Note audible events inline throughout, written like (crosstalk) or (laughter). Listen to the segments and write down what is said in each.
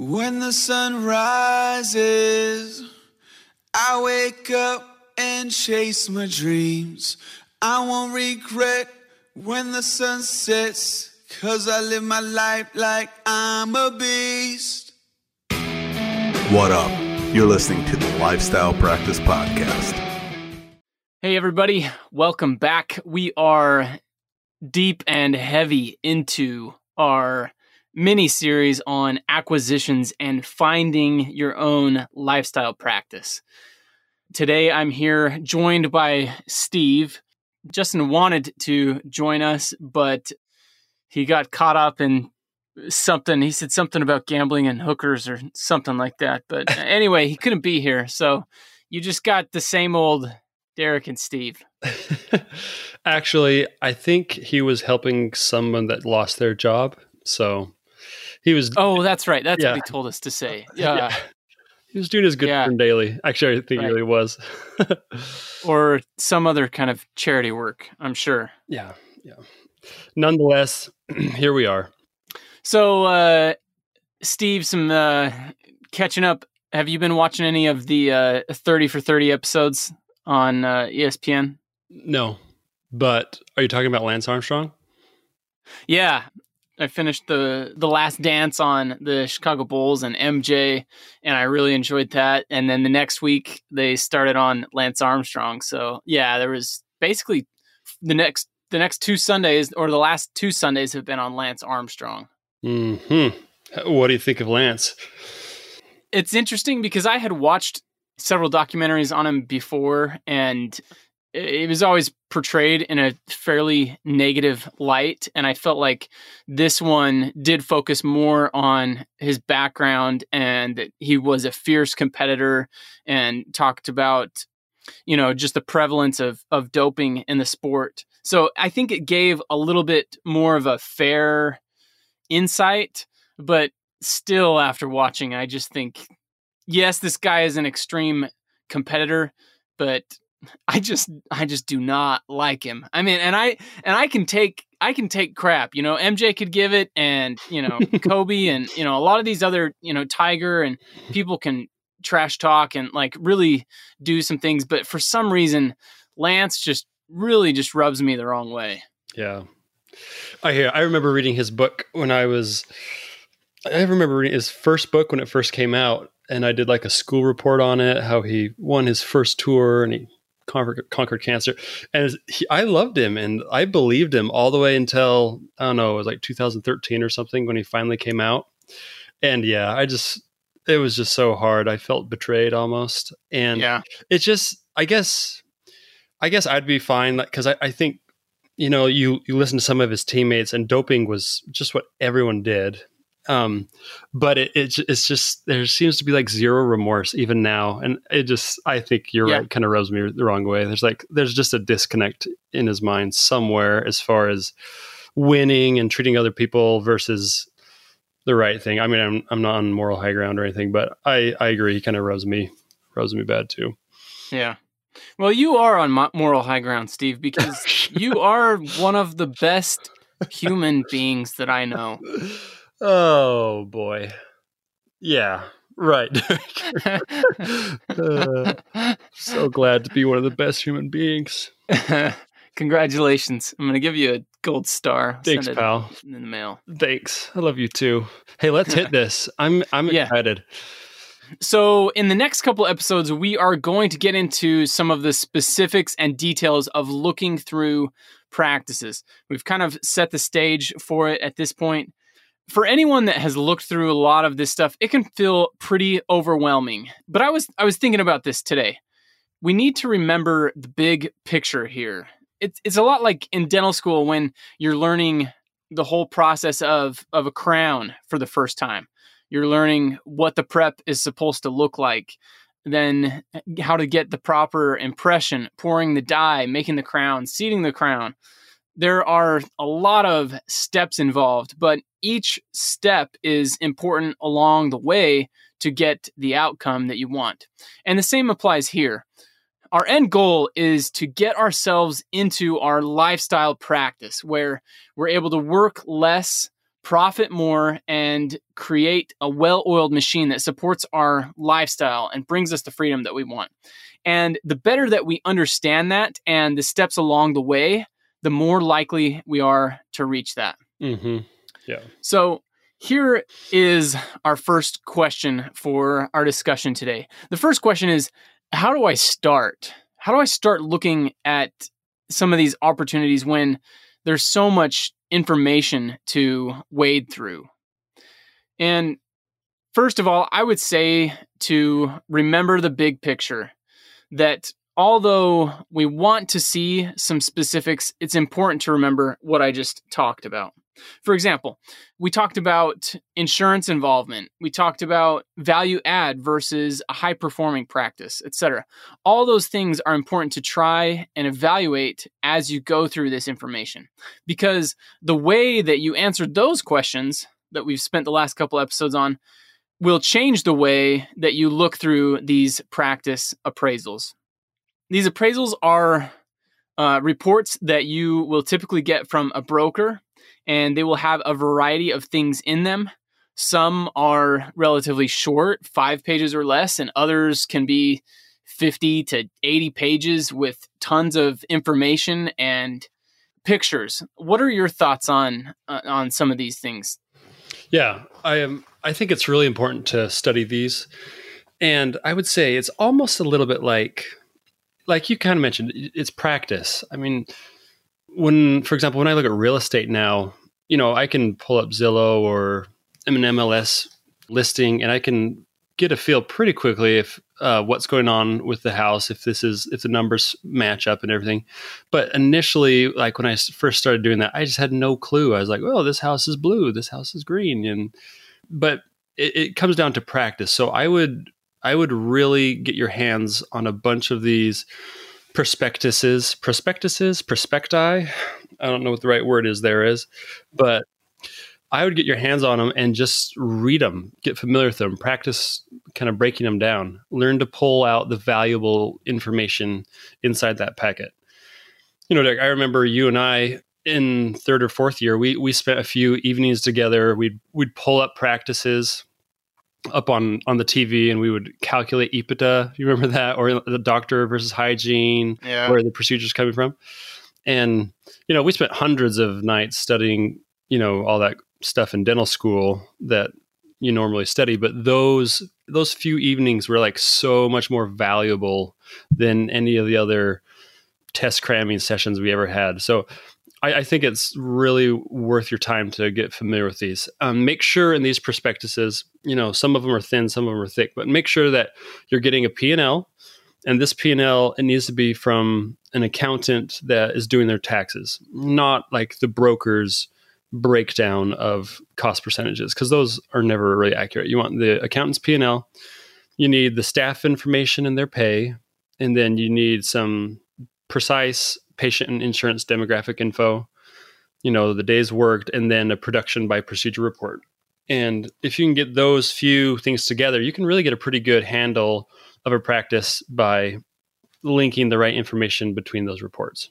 When the sun rises, I wake up and chase my dreams. I won't regret when the sun sets, cause I live my life like I'm a beast. What up? You're listening to the Lifestyle Practice Podcast. Hey, everybody, welcome back. We are deep and heavy into our mini series on acquisitions and finding your own lifestyle practice. Today, I'm here joined by Steve. Justin wanted to join us, but he got caught up in something. He said something about gambling and hookers or something like that. But (laughs) anyway, he couldn't be here. So you just got the same old Derek and Steve. (laughs) Actually, I think he was helping someone that lost their job. So he was. Oh, that's right. That's Yeah. what he told us to say. (laughs) Yeah. He was doing his good Yeah. turn daily. Actually, I think Right. he really was. (laughs) Or some other kind of charity work, I'm sure. yeah, yeah. Nonetheless, (clears throat) here we are. So, uh, Steve, some uh, catching up. Have you been watching any of the uh, 30 for 30 episodes on uh, ESPN? No, but are you talking about Lance Armstrong? Yeah, I finished the the last dance on the Chicago Bulls and MJ, and I really enjoyed that. And then the next week they started on Lance Armstrong. So yeah, there was basically the next the next two Sundays or the last two Sundays have been on Lance Armstrong. Hmm. What do you think of Lance? It's interesting because I had watched several documentaries on him before, and it was always portrayed in a fairly negative light. And I felt like this one did focus more on his background and that he was a fierce competitor and talked about, you know, just the prevalence of, of doping in the sport. So I think it gave a little bit more of a fair insight, but still, after watching, I just think, yes, this guy is an extreme competitor, but (laughs) I just I just do not like him. I mean, and I and I can take I can take crap. You know, MJ could give it, and you know (laughs) Kobe, and you know a lot of these other you know Tiger and people can trash talk and like really do some things, but for some reason, Lance just really just rubs me the wrong way. Yeah, I hear. I remember reading his book when I was. I remember reading his first book when it first came out, and I did like a school report on it. How he won his first tour and he conquered, conquered cancer, and he, I loved him and I believed him all the way until I don't know, it was like 2013 or something when he finally came out. And yeah, I just it was just so hard. I felt betrayed almost, and yeah, it's just i guess i guess i'd be fine because I, I think you know you you listen to some of his teammates and doping was just what everyone did um but it, it it's just there seems to be like zero remorse even now and it just i think you're Yeah. right kind of rubs me the wrong way there's like there's just a disconnect in his mind somewhere as far as winning and treating other people versus the right thing i mean i'm, I'm not on moral high ground or anything but i i agree he kind of rubs me rubs me bad too yeah. Well, you are on moral high ground, Steve, (laughs) because you are one of the best human beings that I know. (laughs) Oh boy. Yeah, right. (laughs) Uh, so glad to be one of the best human beings. (laughs) Congratulations. I'm going to give you a gold star. Thanks, Send pal. In the mail. Thanks. I love you too. Hey, let's hit (laughs) this. I'm I'm Yeah. excited. So, in the next couple episodes, we are going to get into some of the specifics and details of looking through practices. We've kind of set the stage for it at this point. For anyone that has looked through a lot of this stuff, it can feel pretty overwhelming. But I was I was thinking about this today. We need to remember the big picture here. It's it's a lot like in dental school when you're learning the whole process of of a crown for the first time you're learning what the prep is supposed to look like then how to get the proper impression pouring the die making the crown seating the crown there are a lot of steps involved but each step is important along the way to get the outcome that you want and the same applies here our end goal is to get ourselves into our lifestyle practice where we're able to work less profit more and create a well oiled machine that supports our lifestyle and brings us the freedom that we want. And the better that we understand that and the steps along the way, the more likely we are to reach that. Mm-hmm. Yeah. So here is our first question for our discussion today. The first question is How do I start? How do I start looking at some of these opportunities when there's so much information to wade through? And first of all, I would say to remember the big picture that although we want to see some specifics, it's important to remember what I just talked about. For example, we talked about insurance involvement, we talked about value add versus a high performing practice, etc. All those things are important to try and evaluate as you go through this information because the way that you answered those questions that we've spent the last couple episodes on will change the way that you look through these practice appraisals. These appraisals are uh, reports that you will typically get from a broker, and they will have a variety of things in them. Some are relatively short, five pages or less, and others can be 50 to 80 pages with tons of information and pictures. What are your thoughts on uh, on some of these things? Yeah, I am. I think it's really important to study these, and I would say it's almost a little bit like like you kind of mentioned, it's practice. I mean, when, for example, when I look at real estate now, you know, I can pull up Zillow or an MLS listing, and I can get a feel pretty quickly if uh, what's going on with the house, if this is if the numbers match up and everything. But initially, like when I first started doing that, I just had no clue. I was like, "Oh, this house is blue, this house is green," and but it, it comes down to practice. So I would I would really get your hands on a bunch of these prospectuses, prospectuses, prospecti. I don't know what the right word is there is, but I would get your hands on them and just read them, get familiar with them, practice kind of breaking them down, learn to pull out the valuable information inside that packet. You know, Derek, I remember you and I in third or fourth year, we we spent a few evenings together. We'd we'd pull up practices up on on the TV and we would calculate EBITDA. You remember that, or the doctor versus hygiene, Yeah. where the procedure's coming from. And you know, we spent hundreds of nights studying, you know, all that stuff in dental school that you normally study, but those those few evenings were like so much more valuable than any of the other test cramming sessions we ever had. So I, I think it's really worth your time to get familiar with these. Um, make sure in these prospectuses, you know, some of them are thin, some of them are thick, but make sure that you're getting a P&L and this P&L it needs to be from an accountant that is doing their taxes, not like the broker's breakdown of cost percentages because those are never really accurate. You want the accountant's P&L, you need the staff information and their pay, and then you need some precise patient and insurance demographic info, you know, the days worked, and then a production by procedure report. And if you can get those few things together, you can really get a pretty good handle of a practice by linking the right information between those reports.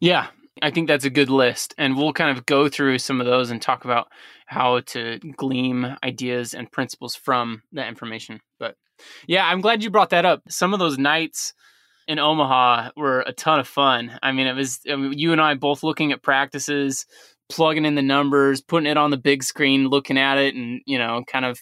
Yeah, I think that's a good list. And we'll kind of go through some of those and talk about how to glean ideas and principles from that information. But yeah, I'm glad you brought that up. Some of those nights in Omaha were a ton of fun. I mean, it was I mean, you and I both looking at practices, plugging in the numbers, putting it on the big screen, looking at it, and, you know, kind of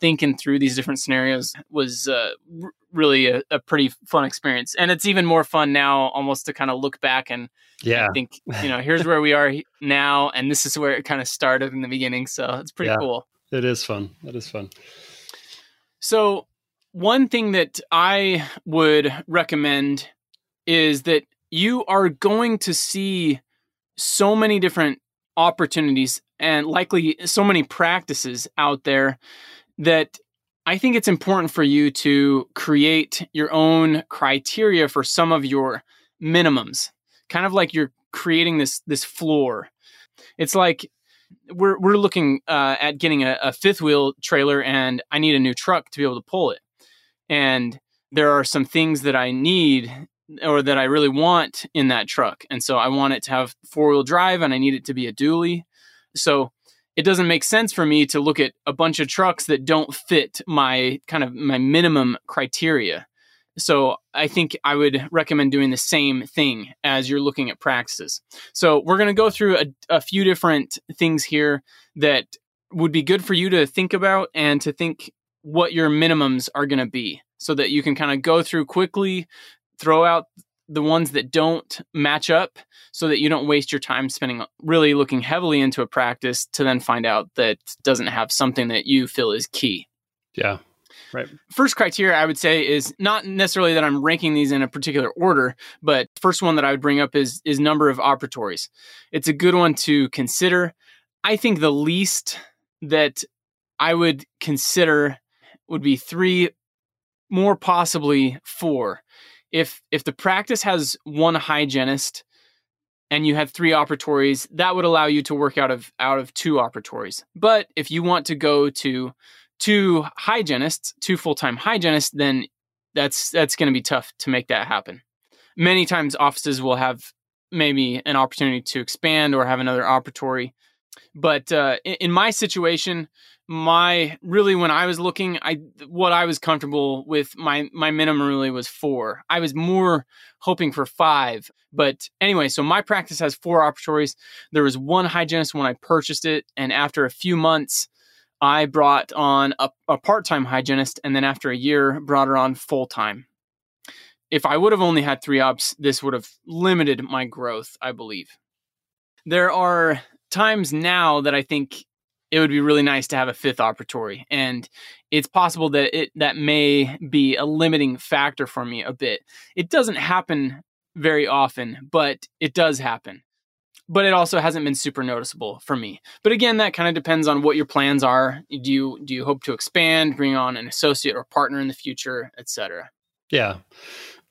thinking through these different scenarios was uh, r- really a, a pretty fun experience. And it's even more fun now almost to kind of look back and Yeah. I think (laughs) you know here's where we are now, and this is where it kind of started in the beginning. So it's pretty Yeah. cool. It is fun. It is fun. So one thing that I would recommend is that you are going to see so many different opportunities and likely so many practices out there that I think it's important for you to create your own criteria for some of your minimums. Kind of like you're creating this this floor. It's like we're we're looking uh, at getting a, a fifth wheel trailer, and I need a new truck to be able to pull it. And there are some things that I need or that I really want in that truck, and so I want it to have four wheel drive, and I need it to be a dually. So it doesn't make sense for me to look at a bunch of trucks that don't fit my kind of my minimum criteria. So I think I would recommend doing the same thing as you're looking at practices. So we're going to go through a, a few different things here that would be good for you to think about and to think what your minimums are going to be so that you can kind of go through quickly, throw out the ones that don't match up so that you don't waste your time spending really looking heavily into a practice to then find out that doesn't have something that you feel is key. Yeah. Right. First criteria I would say is not necessarily that I'm ranking these in a particular order, but first one that I would bring up is is number of operatories. It's a good one to consider. I think the least that I would consider would be 3 more possibly 4. If if the practice has one hygienist and you have three operatories, that would allow you to work out of out of two operatories. But if you want to go to two hygienists, two full-time hygienists, then that's that's going to be tough to make that happen. Many times offices will have maybe an opportunity to expand or have another operatory. But uh, in, in my situation, my really when I was looking, I what I was comfortable with my my minimum really was four. I was more hoping for five, but anyway, so my practice has four operatories. There was one hygienist when I purchased it, and after a few months, I brought on a, a part time hygienist, and then after a year, brought her on full time. If I would have only had three ops, this would have limited my growth, I believe. There are times now that I think it would be really nice to have a fifth operatory, and it's possible that it that may be a limiting factor for me a bit. It doesn't happen very often, but it does happen but it also hasn't been super noticeable for me. But again, that kind of depends on what your plans are. Do you do you hope to expand, bring on an associate or partner in the future, etc. Yeah.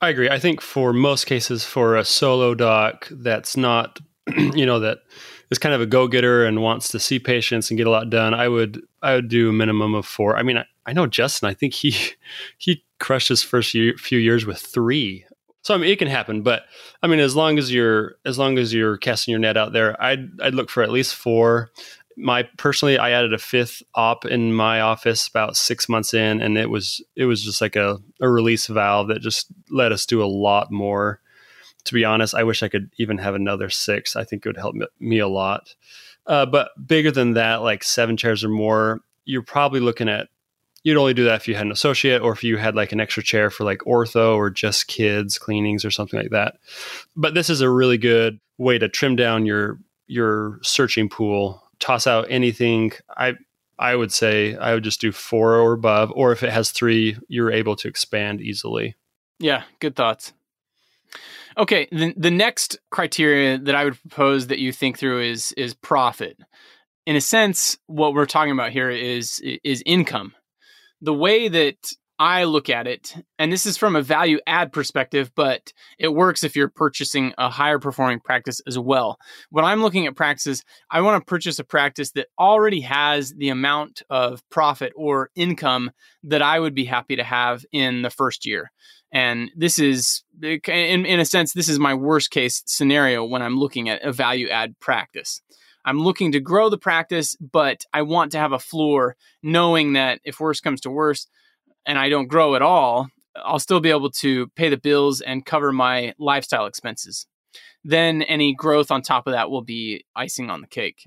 I agree. I think for most cases for a solo doc that's not (clears throat) you know that is kind of a go-getter and wants to see patients and get a lot done, I would I would do a minimum of 4. I mean, I, I know Justin, I think he (laughs) he crushed his first year, few years with 3 so I mean, it can happen, but I mean, as long as you're as long as you're casting your net out there, I'd I'd look for at least four. My personally, I added a fifth op in my office about six months in, and it was it was just like a, a release valve that just let us do a lot more. To be honest, I wish I could even have another six. I think it would help me a lot. Uh, but bigger than that, like seven chairs or more, you're probably looking at you'd only do that if you had an associate or if you had like an extra chair for like ortho or just kids cleanings or something like that. But this is a really good way to trim down your your searching pool. Toss out anything. I I would say I would just do four or above, or if it has three, you're able to expand easily. Yeah, good thoughts. Okay, the, the next criteria that I would propose that you think through is is profit. In a sense, what we're talking about here is is income the way that I look at it, and this is from a value add perspective, but it works if you're purchasing a higher performing practice as well. When I'm looking at practices, I want to purchase a practice that already has the amount of profit or income that I would be happy to have in the first year. And this is, in, in a sense, this is my worst case scenario when I'm looking at a value add practice. I'm looking to grow the practice, but I want to have a floor knowing that if worse comes to worse and I don't grow at all, I'll still be able to pay the bills and cover my lifestyle expenses. Then any growth on top of that will be icing on the cake.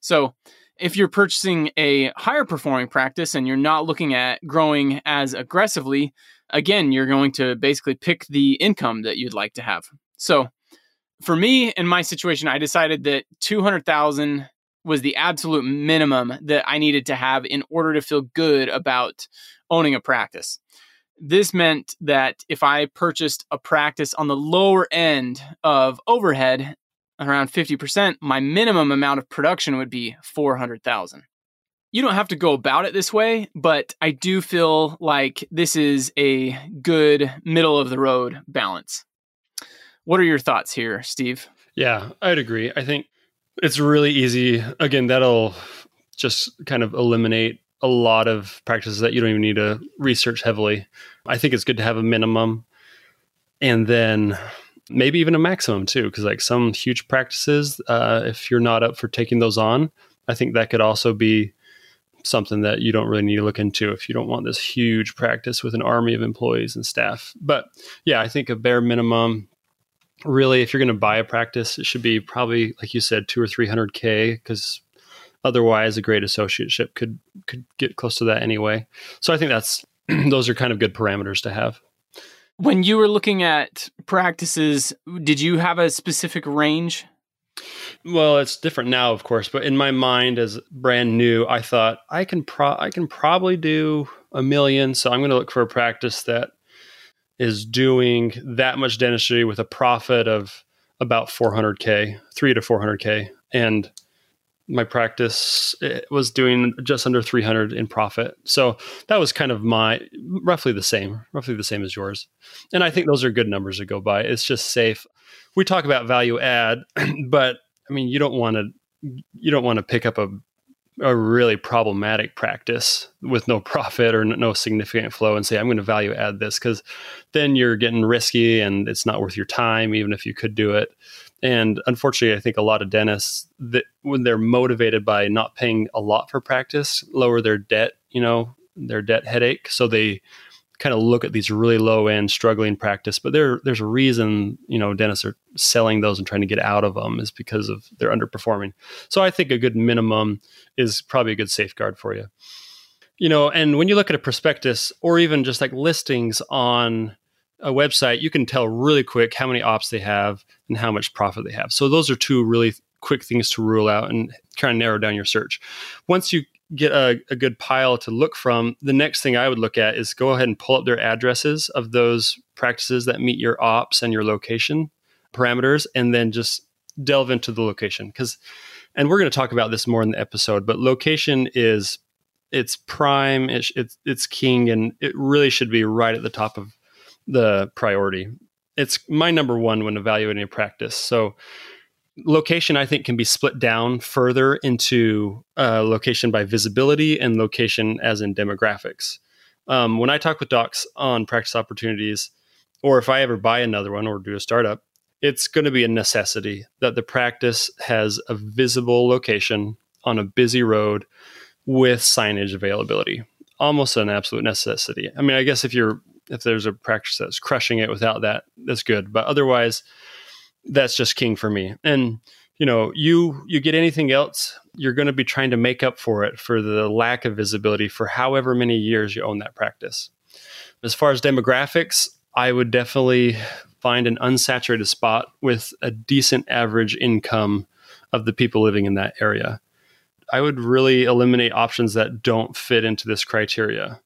So, if you're purchasing a higher performing practice and you're not looking at growing as aggressively, again, you're going to basically pick the income that you'd like to have. So, for me in my situation, I decided that 200,000 was the absolute minimum that I needed to have in order to feel good about owning a practice. This meant that if I purchased a practice on the lower end of overhead, around 50%, my minimum amount of production would be 400,000. You don't have to go about it this way, but I do feel like this is a good middle of the road balance. What are your thoughts here, Steve? Yeah, I'd agree. I think it's really easy. Again, that'll just kind of eliminate a lot of practices that you don't even need to research heavily. I think it's good to have a minimum. And then maybe even a maximum too, because like some huge practices, uh, if you're not up for taking those on, I think that could also be something that you don't really need to look into if you don't want this huge practice with an army of employees and staff. But yeah, I think a bare minimum. Really, if you're going to buy a practice, it should be probably, like you said, two or three hundred k, because otherwise, a great associateship could could get close to that anyway. So I think that's (clears throat) those are kind of good parameters to have. When you were looking at practices, did you have a specific range? Well, it's different now, of course, but in my mind, as brand new, I thought I can pro- I can probably do a million. So I'm going to look for a practice that is doing that much dentistry with a profit of about 400k, three to 400k, and my practice was doing just under 300 in profit. So that was kind of my roughly the same, roughly the same as yours. And I think those are good numbers to go by. It's just safe. We talk about value add, (clears throat) but I mean, you don't want to you don't want to pick up a a really problematic practice with no (laughs) profit or no significant flow and say i'm going to value add this because then you're getting risky and it's not worth your time even if you could do it and unfortunately, I think a lot of dentists that when they're motivated by not paying a lot for practice, lower their debt, you know, their debt headache. So they kind of look at these really low end struggling practice, but there there's a reason, you know, dentists are selling those and trying to get out of them is because of they're underperforming. So I think a good minimum is probably a good safeguard for you. You know, and when you look at a prospectus or even just like listings on a website, you can tell really quick how many ops they have and how much profit they have. So those are two really quick things to rule out and kind of narrow down your search. Once you get a, a, good pile to look from, the next thing I would look at is go ahead and pull up their addresses of those practices that meet your ops and your location parameters, and then just delve into the location. Because, and we're going to talk about this more in the episode, but location is it's prime, it's, it's, it's king, and it really should be right at the top of the priority. It's my number one when evaluating a practice. So, location I think can be split down further into uh, location by visibility and location as in demographics. Um, when I talk with docs on practice opportunities, or if I ever buy another one or do a startup, it's going to be a necessity that the practice has a visible location on a busy road with signage availability. Almost an absolute necessity. I mean, I guess if you're if there's a practice that's crushing it without that, that's good. But otherwise, that's just king for me. And you know, you you get anything else, you're going to be trying to make up for it for the lack of visibility for however many years you own that practice. As far as demographics, I would definitely find an unsaturated spot with a decent average income of the people living in that area. I would really eliminate options that don't fit into this criteria.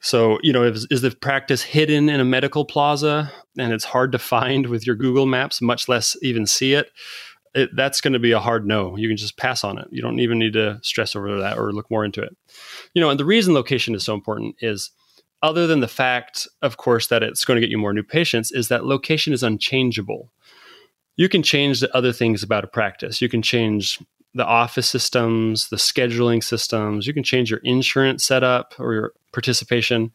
So, you know, is, is the practice hidden in a medical plaza and it's hard to find with your Google Maps, much less even see it? it that's going to be a hard no. You can just pass on it. You don't even need to stress over that or look more into it. You know, and the reason location is so important is other than the fact, of course, that it's going to get you more new patients, is that location is unchangeable. You can change the other things about a practice. You can change the office systems, the scheduling systems. You can change your insurance setup or your participation.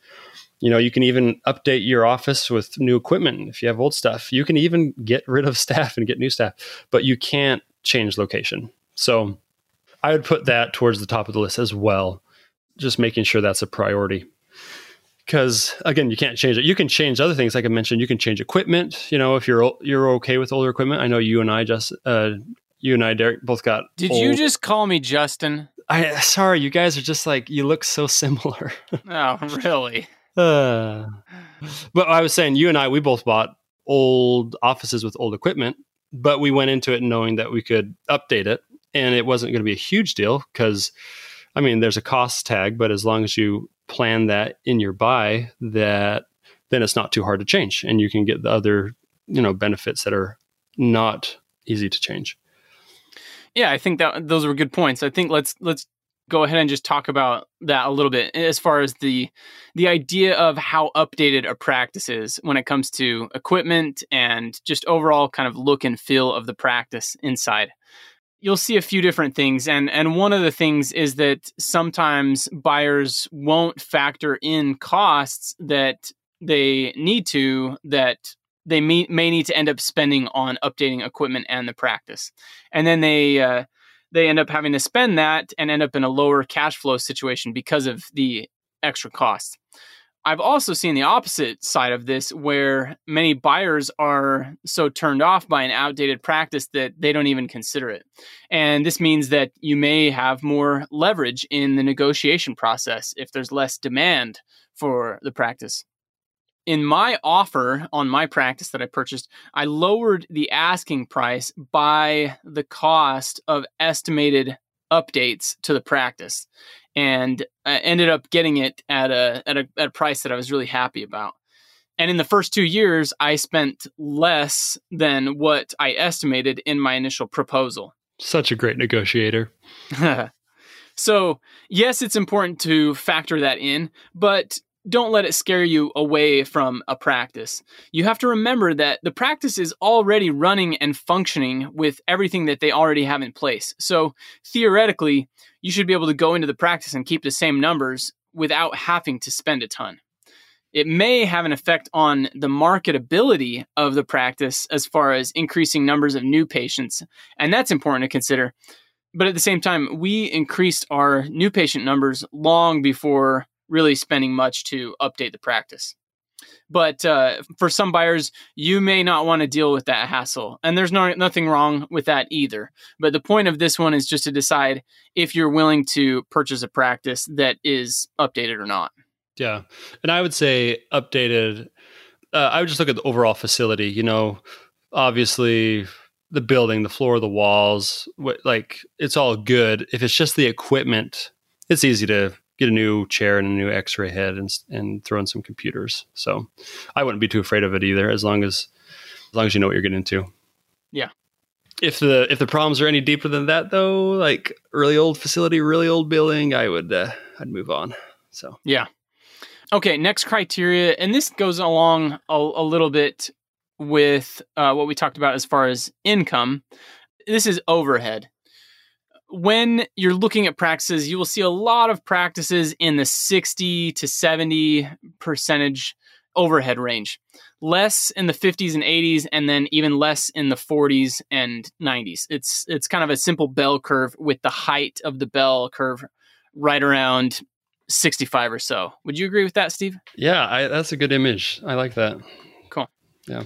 You know, you can even update your office with new equipment if you have old stuff. You can even get rid of (laughs) staff and get new staff, but you can't change location. So I would put that towards the top of the list as well, just making sure that's a priority. Because again, you can't change it. You can change other things, like I mentioned. You can change equipment. You know, if you're you're okay with older equipment. I know you and I just uh, you and I, Derek, both got. Did old. you just call me Justin? I sorry, you guys are just like you look so (laughs) similar. oh, really? Uh, but I was saying, you and I, we both bought old offices with old equipment, but we went into it knowing that we could update it, and it wasn't going to be a huge deal because, I mean, there's a cost tag, but as long as you plan that in your buy, that then it's not too hard to change, and you can get the other, you know, benefits that are not easy to change. Yeah, I think that those were good points. I think let's let's go ahead and just talk about that a little bit as far as the the idea of how updated a practice is when it comes to equipment and just overall kind of look and feel of the practice inside. You'll see a few different things and and one of the things is that sometimes buyers won't factor in costs that they need to that they may, may need to end up spending on updating equipment and the practice. And then they uh, they end up having to spend that and end up in a lower cash flow situation because of the extra costs. I've also seen the opposite side of this where many buyers are so turned off by an outdated practice that they don't even consider it. And this means that you may have more leverage in the negotiation process if there's less demand for the practice. In my offer on my practice that I purchased, I lowered the asking price by the cost of estimated updates to the practice and I ended up getting it at a, at a at a price that I was really happy about. And in the first two years, I spent less than what I estimated in my initial proposal. Such a great negotiator. (laughs) so, yes, it's important to factor that in, but don't let it scare you away from a practice. You have to remember that the practice is already running and functioning with everything that they already have in place. So, theoretically, you should be able to go into the practice and keep the same numbers without having to spend a ton. It may have an effect on the marketability of the practice as far as increasing numbers of new patients, and that's important to consider. But at the same time, we increased our new patient numbers long before really spending much to update the practice. But uh, for some buyers, you may not want to deal with that hassle. And there's no, nothing wrong with that either. But the point of this one is just to decide if you're willing to purchase a practice that is updated or not. Yeah. And I would say updated, uh, I would just look at the overall facility. You know, obviously, the building, the floor, the walls, what, like it's all good. If it's just the equipment, it's easy to get a new chair and a new X-ray head and and throw in some computers. So I wouldn't be too afraid of it either, as long as as long as you know what you're getting into. Yeah. If the if the problems are any deeper than that, though, like really old facility, really old building, I would uh, I'd move on. So yeah. Okay, next criteria, and this goes along a, a little bit with uh, what we talked about as far as income. This is overhead when you're looking at practices, you will see a lot of practices in the 60 to 70 percentage overhead range, less in the 50s and 80s, and then even less in the 40s and 90s. It's it's kind of a simple bell curve with the height of the bell curve right around 65 or so. Would you agree with that, Steve? Yeah, I, that's a good image. I like that. Cool. Yeah.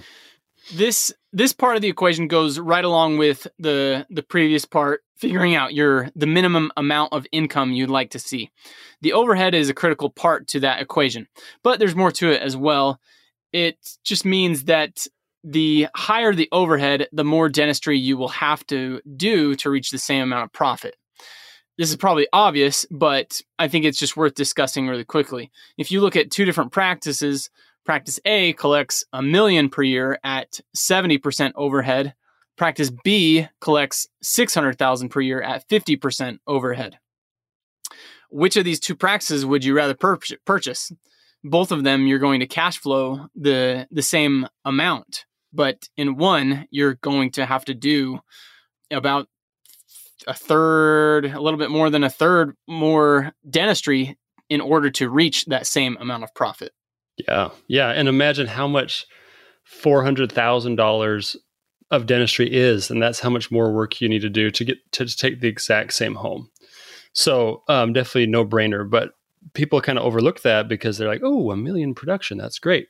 This this part of the equation goes right along with the the previous part figuring out your the minimum amount of income you'd like to see. The overhead is a critical part to that equation, but there's more to it as well. It just means that the higher the overhead, the more dentistry you will have to do to reach the same amount of profit. This is probably obvious, but I think it's just worth discussing really quickly. If you look at two different practices, practice A collects a million per year at 70% overhead, Practice B collects 600,000 per year at 50% overhead. Which of these two practices would you rather pur- purchase? Both of them you're going to cash flow the the same amount, but in one you're going to have to do about a third, a little bit more than a third more dentistry in order to reach that same amount of profit. Yeah. Yeah, and imagine how much $400,000 of dentistry is, and that's how much more work you need to do to get to take the exact same home. So um, definitely no brainer, but people kind of overlook that because they're like, oh, a million production, that's great.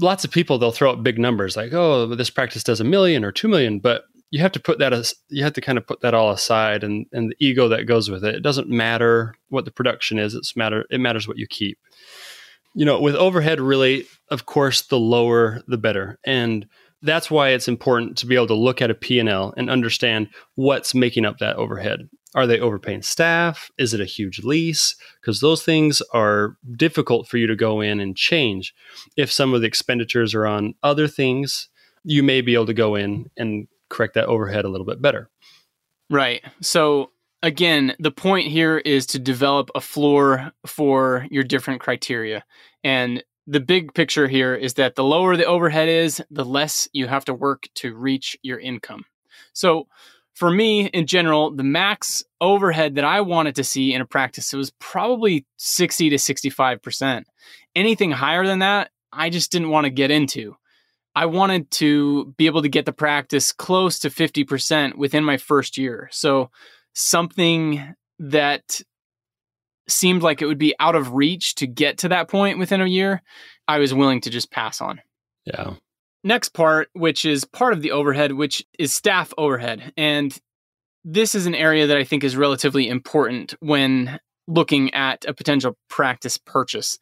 Lots of people they'll throw out big numbers like, oh, this practice does a million or two million, but you have to put that as you have to kind of put that all aside and and the ego that goes with it. It doesn't matter what the production is; it's matter it matters what you keep. You know, with overhead, really, of course, the lower the better, and that's why it's important to be able to look at a P&L and understand what's making up that overhead. Are they overpaying staff? Is it a huge lease? Because those things are difficult for you to go in and change. If some of the expenditures are on other things, you may be able to go in and correct that overhead a little bit better. Right. So again, the point here is to develop a floor for your different criteria. And the big picture here is that the lower the overhead is, the less you have to work to reach your income. So, for me, in general, the max overhead that I wanted to see in a practice was probably 60 to 65%. Anything higher than that, I just didn't want to get into. I wanted to be able to get the practice close to 50% within my first year. So something that seemed like it would be out of reach to get to that point within a year, I was willing to just pass on. Yeah. Next part, which is part of the overhead, which is staff overhead. And this is an area that I think is relatively important when looking at a potential practice purchase.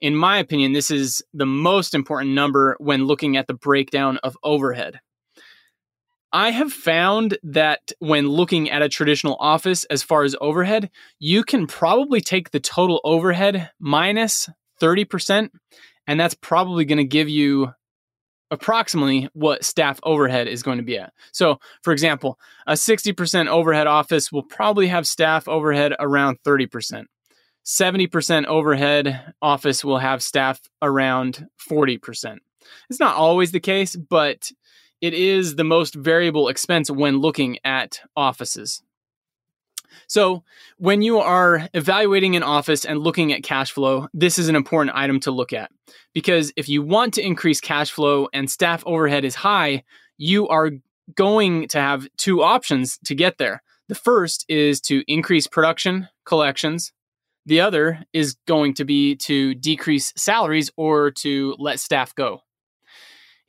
In my opinion, this is the most important number when looking at the breakdown of overhead. I have found that when looking at a traditional office as far as overhead, you can probably take the total overhead minus 30%, and that's probably going to give you approximately what staff overhead is going to be at. So, for example, a 60% overhead office will probably have staff overhead around 30%. 70% overhead office will have staff around 40%. It's not always the case, but it is the most variable expense when looking at offices. So, when you are evaluating an office and looking at cash flow, this is an important item to look at. Because if you want to increase cash flow and staff overhead is high, you are going to have two options to get there. The first is to increase production collections. The other is going to be to decrease salaries or to let staff go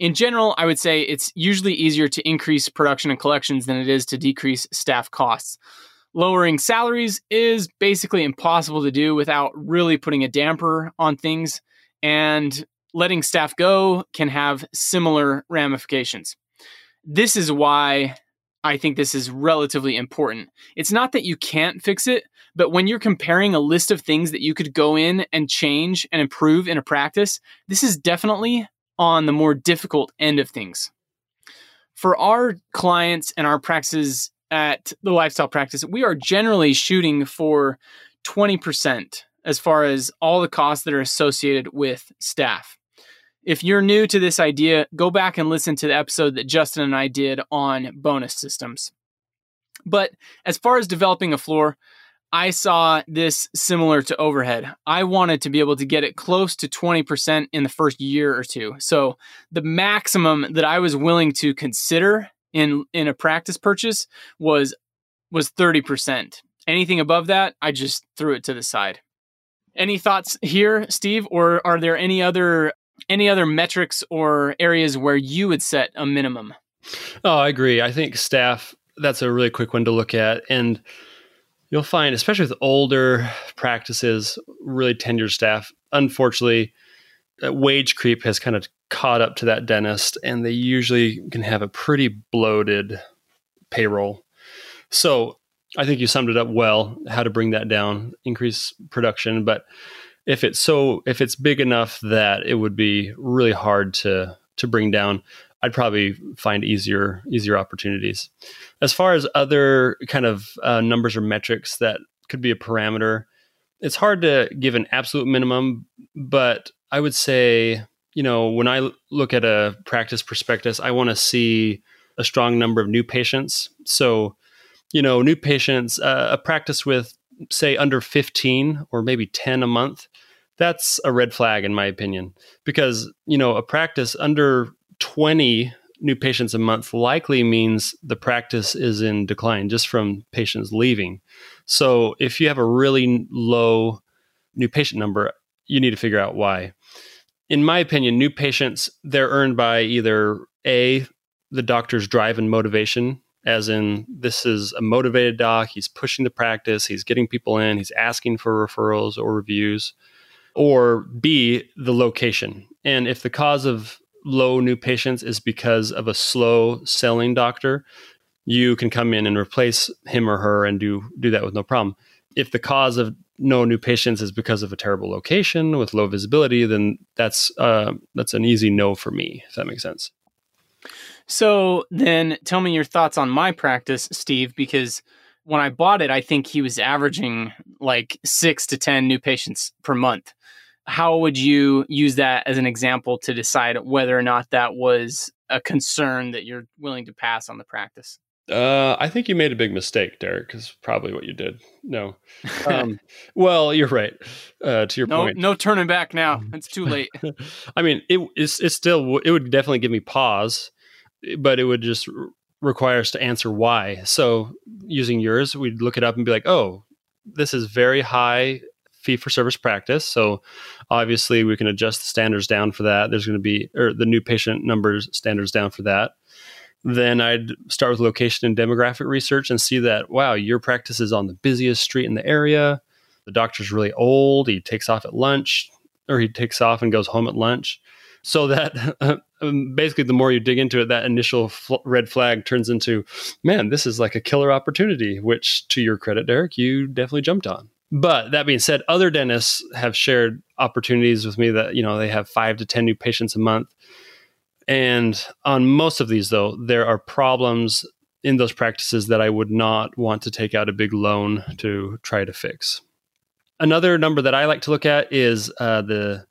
in general, I would say it's usually easier to increase production and collections than it is to decrease staff costs. Lowering salaries is basically impossible to do without really putting a damper on things, and letting staff go can have similar ramifications. This is why I think this is relatively important. It's not that you can't fix it, but when you're comparing a list of things that you could go in and change and improve in a practice, this is definitely on the more difficult end of things. For our clients and our practices at the lifestyle practice, we are generally shooting for 20% as far as all the costs that are associated with staff. If you're new to this idea, go back and listen to the episode that Justin and I did on bonus systems. But as far as developing a floor, I saw this similar to overhead. I wanted to be able to get it close to 20% in the first year or two. So the maximum that I was willing to consider in in a practice purchase was was 30%. Anything above that, I just threw it to the side. Any thoughts here, Steve, or are there any other any other metrics or areas where you would set a minimum? Oh, I agree. I think staff that's a really quick one to look at and you'll find, especially with older practices, really tenured staff, unfortunately, uh, wage creep has kind of caught up to that dentist, and they usually can have a pretty bloated payroll. So I think you summed it up well, how to bring that down, increase production. But if it's so, if it's big enough that it would be really hard to to bring down, I'd probably find easier easier opportunities. As far as other kind of uh, numbers or metrics that could be a parameter, it's hard to give an absolute minimum, but I would say, you know, when I look at a practice prospectus, I want to see a strong number of new patients. So, you know, new patients, uh, a practice with say under 15 or maybe 10 a month, that's a red flag in my opinion because, you know, a practice under 20 new patients a month likely means the practice is in decline just from patients leaving. So if you have a really low new patient number, you need to figure out why. In my opinion, new patients they're earned by either a the doctor's drive and motivation as in this is a motivated doc, he's pushing the practice, he's getting people in, he's asking for referrals or reviews, or B, the location. And if the cause of low new patients is because of a slow selling doctor, you can come in and replace him or her and do do that with no problem. If the cause of no new patients is because of a terrible location with low visibility, then that's uh, that's an easy no for me. If that makes sense. So then, tell me your thoughts on my practice, Steve, because when I bought it, I think he was averaging like six to ten new patients per month how would you use that as an example to decide whether or not that was a concern that you're willing to pass on the practice? Uh, I think you made a big mistake, Derek. Is probably what you did. No. (laughs) Um, well, you're right. Uh, to your no, point, no turning back now. It's too late. (laughs) I mean, it, it's it's still it would definitely give me pause, but it would just require us to answer why. So using yours, we'd look it up and be like, oh, this is very high fee for service practice. So obviously we can adjust the standards down for that. There's going to be or the new patient numbers standards down for that. Then I'd start with location and demographic research and see that wow, your practice is on the busiest street in the area. The doctor's really old. He takes off at lunch or he takes off and goes home at lunch. So that (laughs) um, basically, the more you dig into it, that initial fl- red flag turns into, man, this is like a killer opportunity, which to your credit, Derek, you definitely jumped on. But that being said, other dentists have shared opportunities with me that, you know, they have five to 10 new patients a month. And on most of these, though, there are problems in those practices that I would not want to take out a big loan to try to fix. Another number that I like to look at is uh, the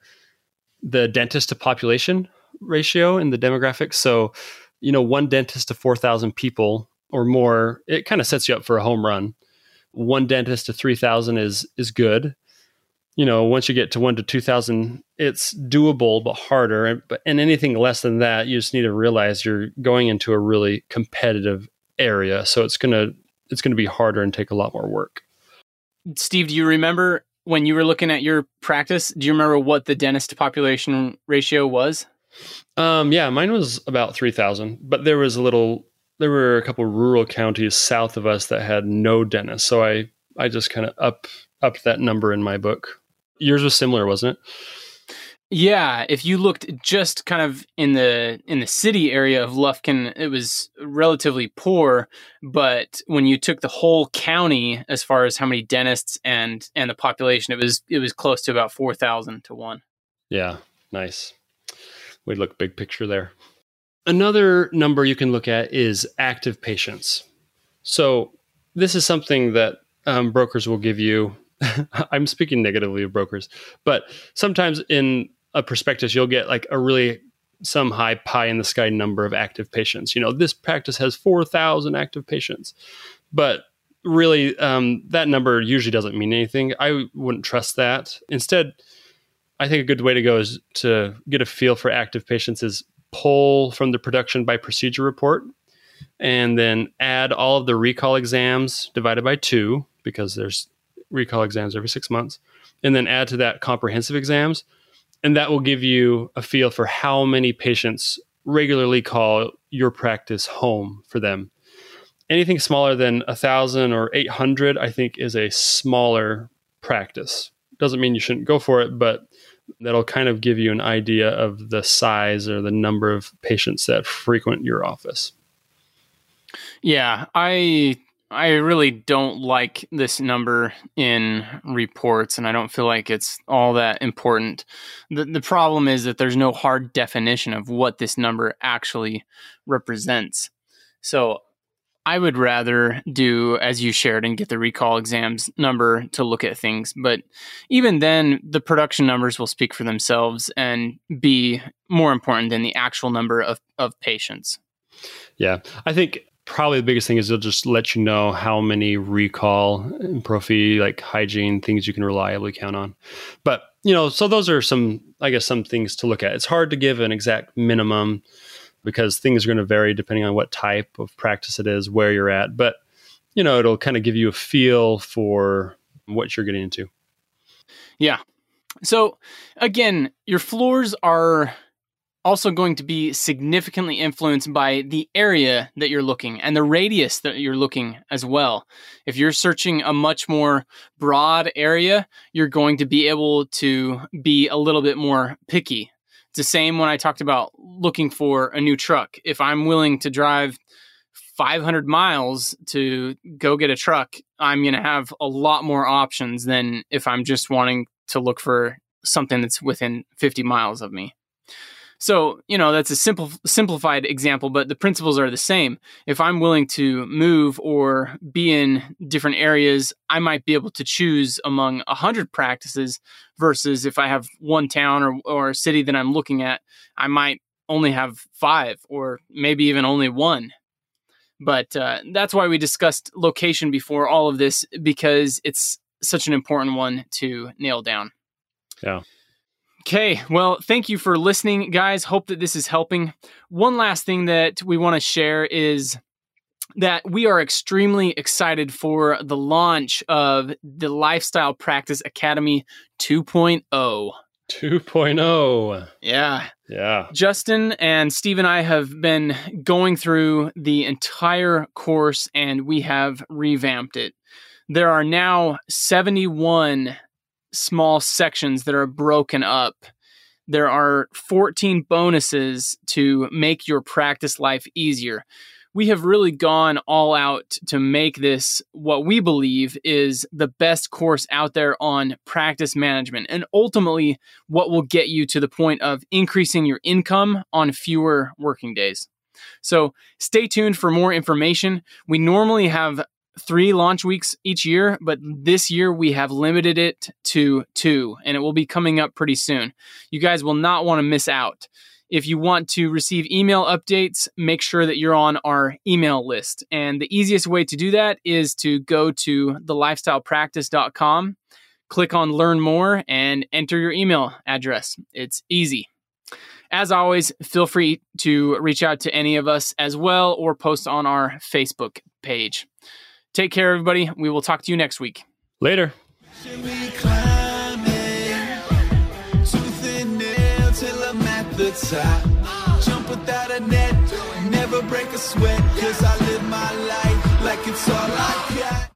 the dentist to population ratio in the demographics. So, you know, one dentist to 4,000 people or more, it kind of sets you up for a home run. One dentist to 3,000 is is good. You know, once you get to 1 to 2,000, it's doable but harder. And, but, and anything less than that, you just need to realize you're going into a really competitive area. So it's going to it's going to be harder and take a lot more work. Steve, do you remember when you were looking at your practice? Do you remember what the dentist to population ratio was? Um, yeah, mine was about 3,000, but there was a little, there were a couple rural counties south of us that had no dentists. So I, I just kind of up, upped that number in my book. Yours was similar, wasn't it? Yeah, if you looked just kind of in the in the city area of Lufkin, it was relatively poor. But when you took the whole county, as far as how many dentists and and the population, it was it was close to about four thousand to one. Yeah, nice. We look big picture there. Another number you can look at is active patients. So this is something that um, brokers will give you. (laughs) I'm speaking negatively of brokers, but sometimes in a prospectus, you'll get like a really some high pie in the sky number of active patients. You know, this practice has 4,000 active patients, but really um, that number usually doesn't mean anything. I wouldn't trust that. Instead, I think a good way to go is to get a feel for active patients is pull from the production by procedure report and then add all of the recall exams divided by two because there's recall exams every six months and then add to that comprehensive exams. And that will give you a feel for how many patients regularly call your practice home for them. Anything smaller than a thousand or 800 i think is a smaller practice. Doesn't mean you shouldn't go for it but that'll kind of give you an idea of the size or the number of patients that frequent your office yeah i I really don't like this number in reports, and I don't feel like it's all that important. The, the problem is that there's no hard definition of what this number actually represents. So I would rather do as you shared and get the recall exams number to look at things. But even then, the production numbers will speak for themselves and be more important than the actual number of, of patients. Yeah. I think probably the biggest thing is they'll just let you know how many recall and prophy like hygiene things you can reliably count on but you know so those are some i guess some things to look at it's hard to give an exact minimum because things are going to vary depending on what type of practice it is where you're at but you know it'll kind of give you a feel for what you're getting into yeah so again your floors are also going to be significantly influenced by the area that you're looking and the radius that you're looking as well. If you're searching a much more broad area, you're going to be able to be a little bit more picky. It's the same when I talked about looking for a new truck. If I'm willing to drive 500 miles to go get a truck, I'm going to have a lot more options than if I'm just wanting to look for something that's within 50 miles of me. So, you know, that's a simple simplified example, but the principles are the same. If I'm willing to move or be in different areas, I might be able to choose among a 100 practices versus if I have one town or, or city that I'm looking at, I might only have five or maybe even only one. But uh, that's why we discussed location before all of this because it's such an important one to nail down. Yeah. Okay, well, thank you for listening, guys. Hope that this is helping. One last thing that we want to share is that we are extremely excited for the launch of the Lifestyle Practice Academy 2.0. 2.0. Yeah. Yeah. Justin and Steve and I have been going through the entire course and we have revamped it. There are now 71 small sections that are broken up. There are 14 bonuses to make your practice life easier. We have really gone all out to make this what we believe is the best course out there on practice management and ultimately what will get you to the point of increasing your income on fewer working days. So stay tuned for more information. We normally have three launch weeks each year, but this year we have limited it to two, and it will be coming up pretty soon. You guys will not want to miss out. If you want to receive email updates, make sure that you're on our email list. And the easiest way to do that is to go to thelifestylepractice.com, click on learn more, and enter your email address. It's easy. As always, feel free to reach out to any of us as well or post on our Facebook page. Take care, everybody. We will talk to you next week. Later. Should we climb it? Tooth and nail till I'm at the top. Jump without a net, never break a sweat. Cause I live my life like it's all I got.